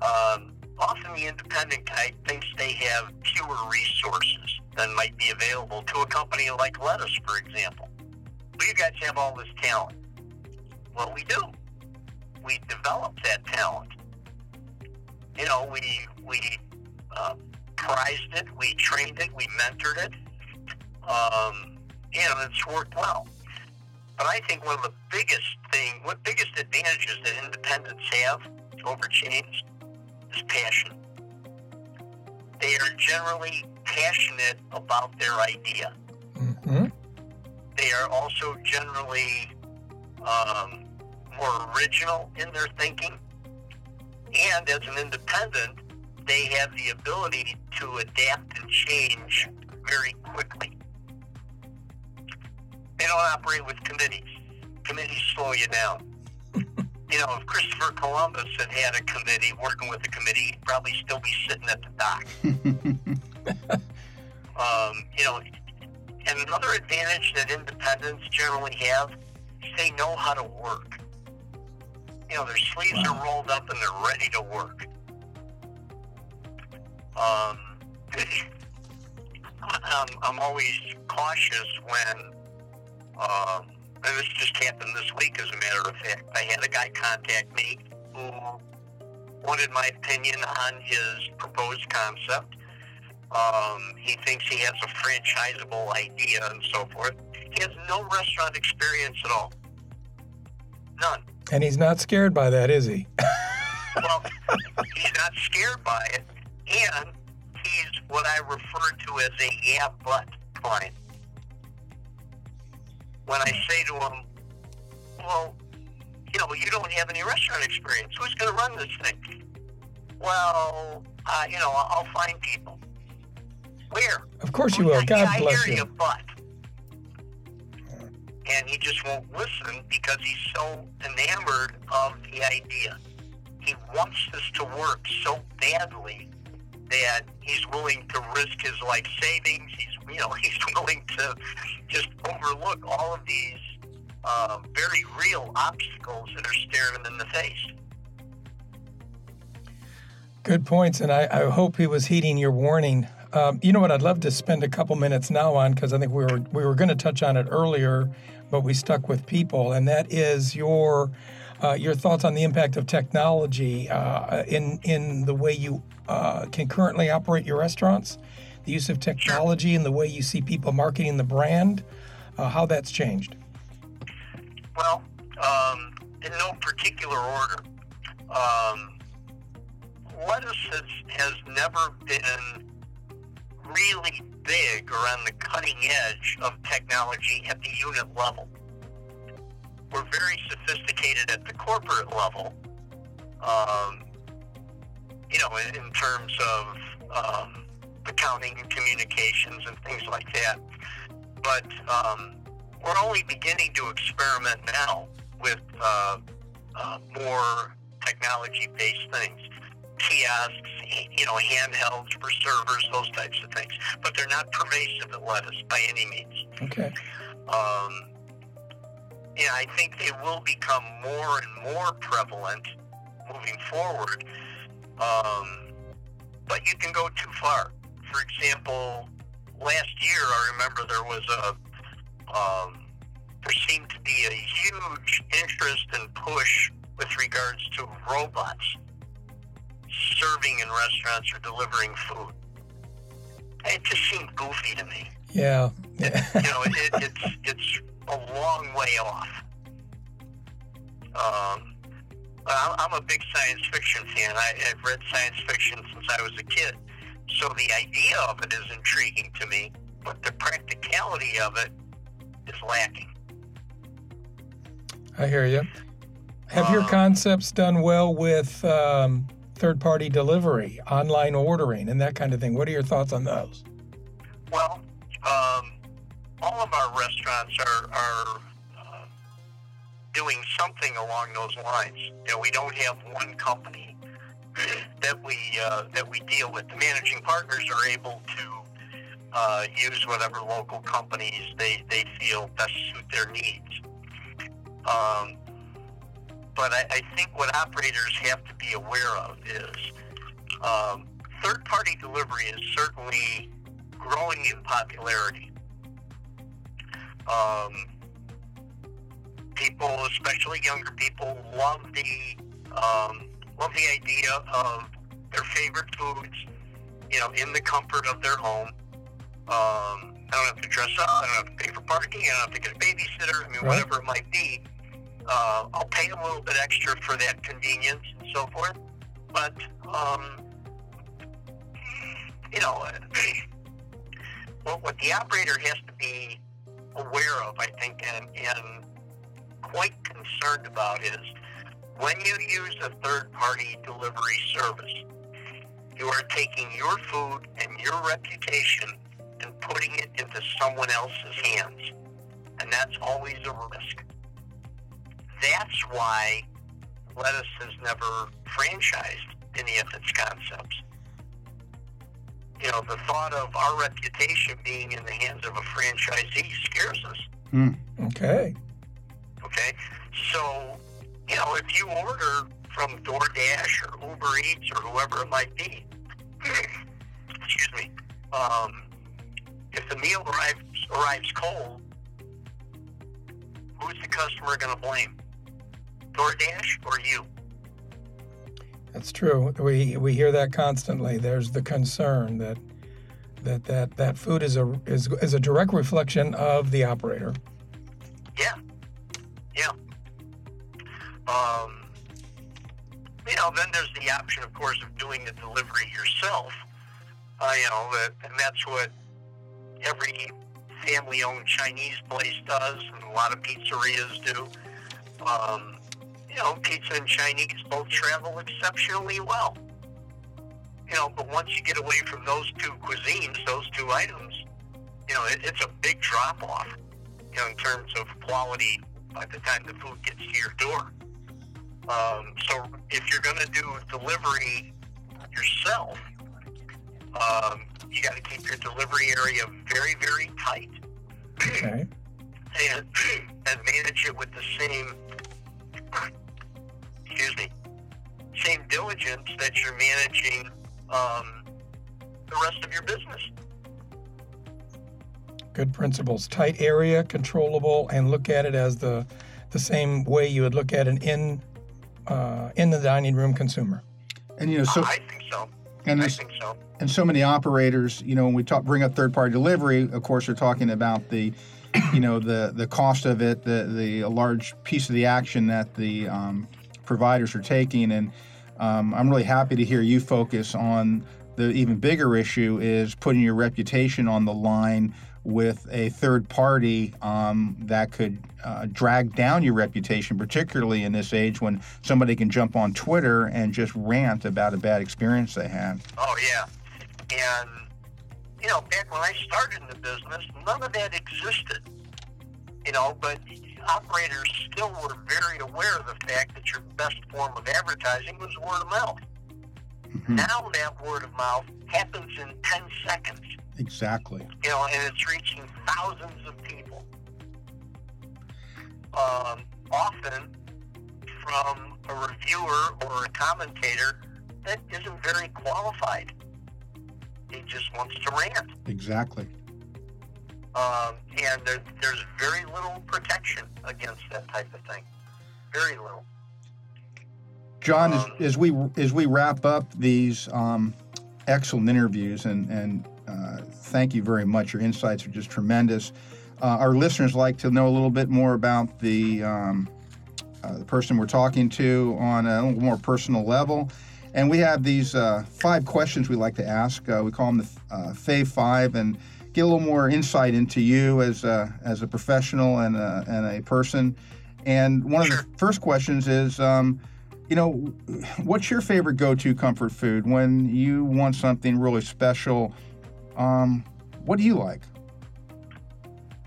Um, often the independent guy thinks they have fewer resources than might be available to a company like Lettuce, for example. Well, guys have all this talent. Well, we do. We develop that talent. You know, we we uh, prized it, we trained it, we mentored it, um, and it's worked well. But I think one of the biggest thing, what biggest advantages that independents have over chains is passion. They are generally passionate about their idea. hmm They are also generally um, more original in their thinking. And as an independent, they have the ability to adapt and change very quickly. They don't operate with committees. Committees slow you down. you know, if Christopher Columbus had had a committee, working with a committee, he'd probably still be sitting at the dock. Um, you know, and another advantage that independents generally have is they know how to work. You know, their sleeves Wow. are rolled up and they're ready to work. Um, I'm, I'm always cautious when, um, and this just happened this week, as a matter of fact. I had a guy contact me who wanted my opinion on his proposed concept. Um, he thinks he has a franchisable idea and so forth. He has no restaurant experience at all. None. And he's not scared by that, is he? Well, he's not scared by it, and he's what I refer to as a yeah but client. When I say to him, well, you know, you don't have any restaurant experience. Who's going to run this thing? Well, uh, you know, I'll find people. Where? Of course you will. yeah, God yeah, bless I hear you. you, but. And he just won't listen because he's so enamored of the idea. He wants this to work so badly that he's willing to risk his life savings. He's, you know, he's willing to just overlook all of these uh, very real obstacles that are staring him in the face. Good points, and I, I hope he was heeding your warning. Um, you know what? I'd love to spend a couple minutes now on because I think we were we were going to touch on it earlier, but we stuck with people, and that is your uh, your thoughts on the impact of technology uh, in in the way you uh, can currently operate your restaurants, the use of technology and the way you see people marketing the brand, uh, how that's changed. Well, um, in no particular order. Um, lettuce has, has never been really big or on the cutting edge of technology at the unit level. We're very sophisticated at the corporate level, um, you know, in, in terms of um, accounting and communications and things like that. But um, we're only beginning to experiment now with uh, uh, more technology-based things, kiosks, you know, handhelds for servers, those types of things. But they're not pervasive at lettuce by any means. Okay. Um, yeah, I think they will become more and more prevalent moving forward. Um, but you can go too far. For example, last year I remember there was a um, there seemed to be a huge interest and push with regards to robots serving in restaurants or delivering food. It just seemed goofy to me. Yeah. you know, it, it's it's a long way off. Um, I'm a big science fiction fan. I, I've read science fiction since I was a kid, so the idea of it is intriguing to me, but the practicality of it is lacking. I hear you. Have your Uh, concepts done well with um, third-party delivery, online ordering, and that kind of thing? What are your thoughts on those? Well, um, all of our restaurants are, are uh, doing something along those lines. You know, we don't have one company that we uh, that we deal with. The managing partners are able to uh, use whatever local companies they, they feel best suit their needs. Um, but I, I think what operators have to be aware of is um, third-party delivery is certainly growing in popularity. Um, people, especially younger people, love the um, love the idea of their favorite foods, you know, in the comfort of their home. Um, I don't have to dress up. I don't have to pay for parking. I don't have to get a babysitter. I mean, Right. whatever it might be. Uh, I'll pay a little bit extra for that convenience and so forth. But um, you know, what, what the operator has to be aware of, I think, and, and quite concerned about is when you use a third-party delivery service, you are taking your food and your reputation and putting it into someone else's hands. And that's always a risk. That's why Lettuce has never franchised any of its concepts. You know, the thought of our reputation being in the hands of a franchisee scares us. Hmm. Okay. Okay? So, you know, if you order from DoorDash or Uber Eats or whoever it might be, excuse me, um, if the meal arrives, arrives cold, who's the customer going to blame? DoorDash or you? That's true. We we hear that constantly. There's the concern that that that, that food is a is, is a direct reflection of the operator. Yeah. Yeah. Um, you know, then there's the option, of course, of doing the delivery yourself. Uh, you know, and that's what every family-owned Chinese place does, and a lot of pizzerias do. Um, you know, pizza and Chinese both travel exceptionally well. You know, but once you get away from those two cuisines, those two items, you know, it, it's a big drop-off you know, in terms of quality by the time the food gets to your door. Um, so if you're going to do delivery yourself, um, you got to keep your delivery area very, very tight Okay. and and manage it with the same, excuse me, same diligence that you're managing um, the rest of your business. Good principles. Tight area, controllable, and look at it as the the same way you would look at an in uh, in the dining room consumer. And you know, so I think so. and I think so. and so many operators, you know, when we talk bring up third party delivery, of course, we're talking about the, you know, the the cost of it, the the a large piece of the action that the um, providers are taking, and um, I'm really happy to hear you focus on the even bigger issue is putting your reputation on the line with a third party um, that could uh, drag down your reputation, particularly in this age when somebody can jump on Twitter and just rant about a bad experience they had. Oh yeah, and you know, back when I started in the business, none of that existed. You know, but operators still were very aware of the fact that your best form of advertising was word of mouth. Mm-hmm. Now that word of mouth happens in 10 seconds. Exactly. You know, and it's reaching thousands of people. Um, often from a reviewer or a commentator that isn't very qualified. He just wants to rant. Exactly. Um, and there, there's very little protection against that type of thing. Very little. John, um, as, as, we as we wrap up these um, excellent interviews, and and uh, thank you very much. Your insights are just tremendous. Uh, our listeners like to know a little bit more about the um, uh, the person we're talking to on a little more personal level. And we have these uh, five questions we like to ask. Uh, we call them the uh, Fave Five, and get a little more insight into you as a, as a professional and a, and a person. And one of the first questions is, um, you know, what's your favorite go-to comfort food when you want something really special? Um, what do you like?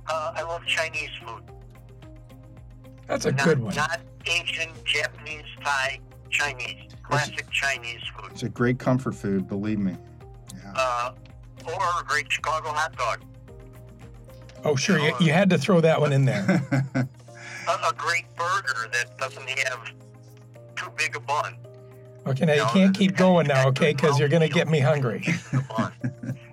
Uh, I love Chinese food. That's a not, good one. Not Asian, Japanese, Thai, Chinese. Classic it's, Chinese food. It's a great comfort food, believe me. Yeah. Uh, or a great Chicago hot dog. Oh, sure. You, you had to throw that one in there. a, a, great burger that doesn't have too big a bun. Okay, now you, you know, can't keep going now, okay, because you're going to get me hungry.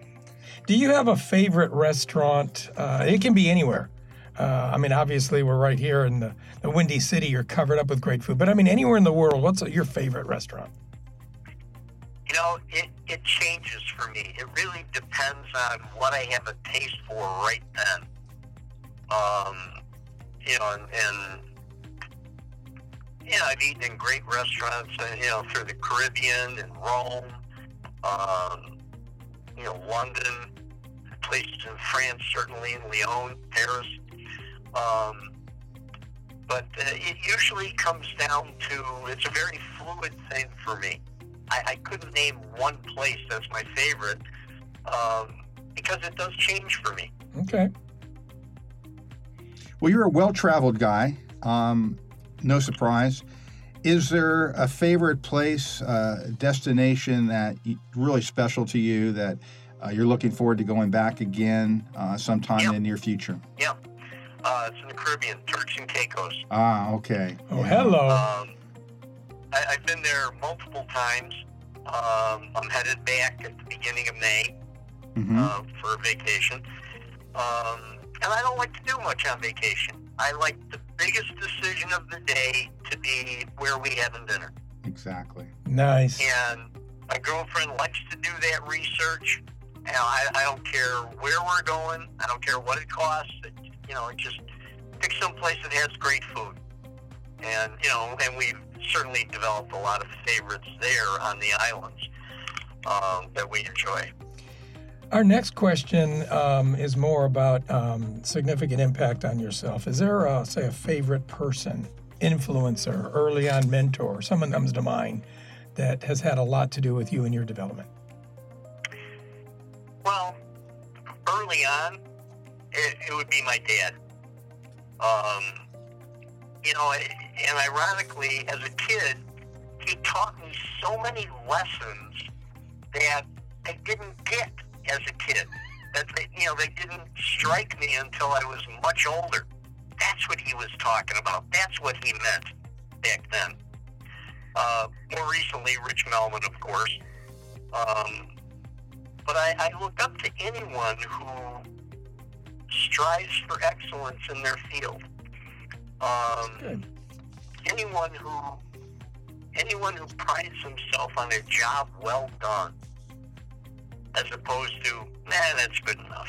Do you have a favorite restaurant? Uh, it can be anywhere. Uh, I mean, obviously, we're right here in the, the Windy City. You're covered up with great food. But I mean, anywhere in the world, what's your favorite restaurant? You know, it, it changes for me. It really depends on what I have a taste for right then. Um, you know, and, and yeah, I've eaten in great restaurants, uh, you know, through the Caribbean and Rome, um, you know, London, places in France, certainly in Lyon, Paris. Um, but uh, it usually comes down to it's a very fluid thing for me. I, I couldn't name one place that's my favorite um, because it does change for me. Okay. Well, you're a well-traveled guy. Um, no surprise. Is there a favorite place, uh, destination that really special to you that uh, you're looking forward to going back again uh, sometime yep. in the near future? Yep. Uh, it's in the Caribbean, Turks and Caicos. Ah, okay. Oh, hello. Um, I, have been there multiple times. Um, I'm headed back at the beginning of May mm-hmm. uh, for a vacation. Um, and I don't like to do much on vacation. I like the biggest decision of the day to be where we having dinner. Exactly. Nice. And my girlfriend likes to do that research. And I, I don't care where we're going. I don't care what it costs. It, you know, just pick some place that has great food. And you know, and we've certainly developed a lot of favorites there on the islands um, that we enjoy. Our next question um, is more about um, significant impact on yourself. Is there, a, say, a favorite person, influencer, early on mentor, someone comes to mind that has had a lot to do with you and your development? Well, early on, it, it would be my dad. Um, you know, and ironically, as a kid, he taught me so many lessons that I didn't get as a kid. That they, you know, they didn't strike me until I was much older. That's what he was talking about. That's what he meant back then. Uh, more recently, Rich Melman, of course. Um, but I, I look up to anyone who strives for excellence in their field. Um, anyone who anyone who prides himself on a job well done, as opposed to, nah, that's good enough.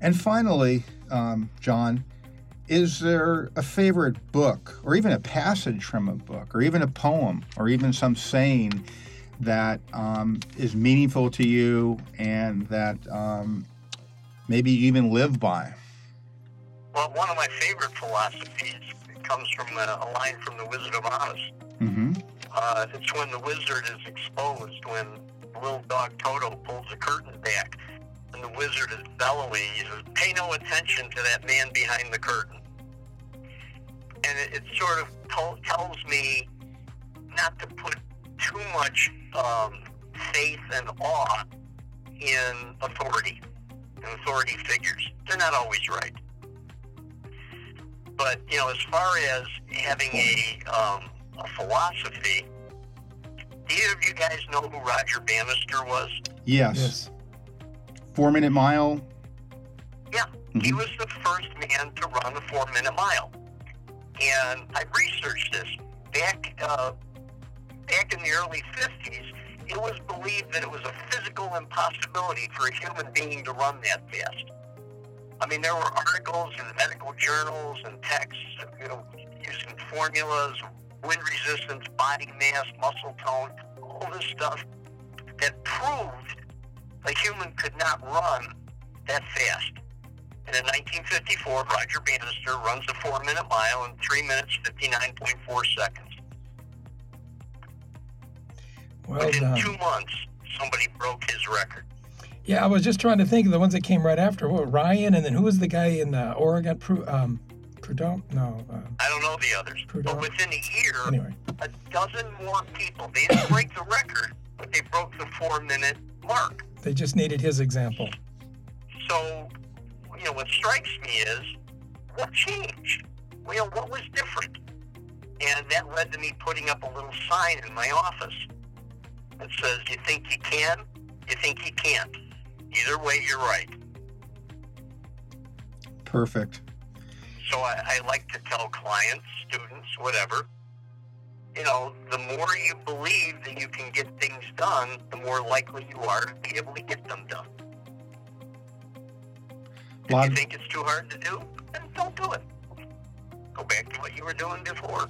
And finally, um, John, is there a favorite book, or even a passage from a book, or even a poem, or even some saying that um, is meaningful to you and that um, maybe you even live by? Well, one of my favorite philosophies comes from a, a line from The Wizard of Oz. Mm-hmm. Uh, it's when the wizard is exposed, when little dog Toto pulls the curtain back, and the wizard is bellowing. He says, "Pay no attention to that man behind the curtain." And it, it sort of tells me not to put too much um, faith and awe in authority and authority figures. They're not always right. But you know, as far as having a um, a philosophy, do either of you guys know who Roger Bannister was? Yes. Yes. Four minute mile. Yeah, he Mhm. was the first man to run a four minute mile. And I researched this. Back uh, back in the early 50s, it was believed that it was a physical impossibility for a human being to run that fast. I mean, there were articles in medical journals and texts, you know, using formulas, wind resistance, body mass, muscle tone, all this stuff that proved a human could not run that fast. And in 1954, Roger Bannister runs a four minute mile in 3 minutes 59.4 seconds. Well Within done. two months, somebody broke his record. Yeah, I was just trying to think of the ones that came right after. What, Ryan, and then who was the guy in uh, Oregon? Pru- um, Prudhomme? No. Uh, I don't know the others. Prudhomme. But within a year, anyway, a dozen more people, they didn't break the record, but they broke the four minute mark. they just needed his example. So, you know, what strikes me is what changed? Well, you know, what was different? And that led to me putting up a little sign in my office that says, You think you can? You think you can't. Either way, you're right. Perfect. So I, I like to tell clients, students, whatever, you know, the more you believe that you can get things done, the more likely you are to be able to get them done. If you think it's too hard to do, then don't do it. Go back to what you were doing before.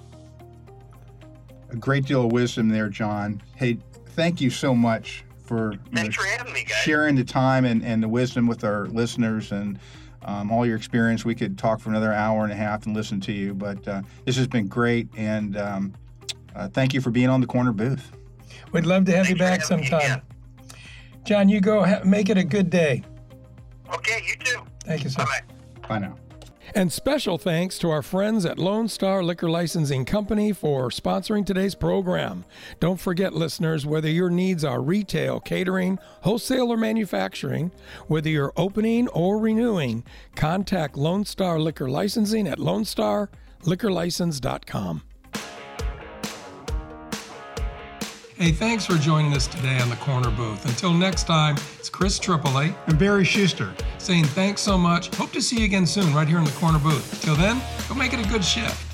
A great deal of wisdom there, John. Hey, thank you so much for you know, for having me, guys. sharing the time and, and the wisdom with our listeners and um, all your experience. We could talk for another hour and a half and listen to you, but uh, this has been great. And um, uh, thank you for being on the corner booth. We'd love to have Thanks you back having me sometime. John, you go. Ha- make it a good day. Okay, you too. Thank you, sir. Bye bye. Bye now. And special thanks to our friends at Lone Star Liquor Licensing Company for sponsoring today's program. Don't forget, listeners, whether your needs are retail, catering, wholesale, or manufacturing, whether you're opening or renewing, contact Lone Star Liquor Licensing at lonestarliquorlicense.com. Hey, thanks for joining us today on the Corner Booth. Until next time, it's Chris Tripoli And Barry Schuster. saying thanks so much. Hope to see you again soon right here in the corner booth. Till then, go make it a good shift.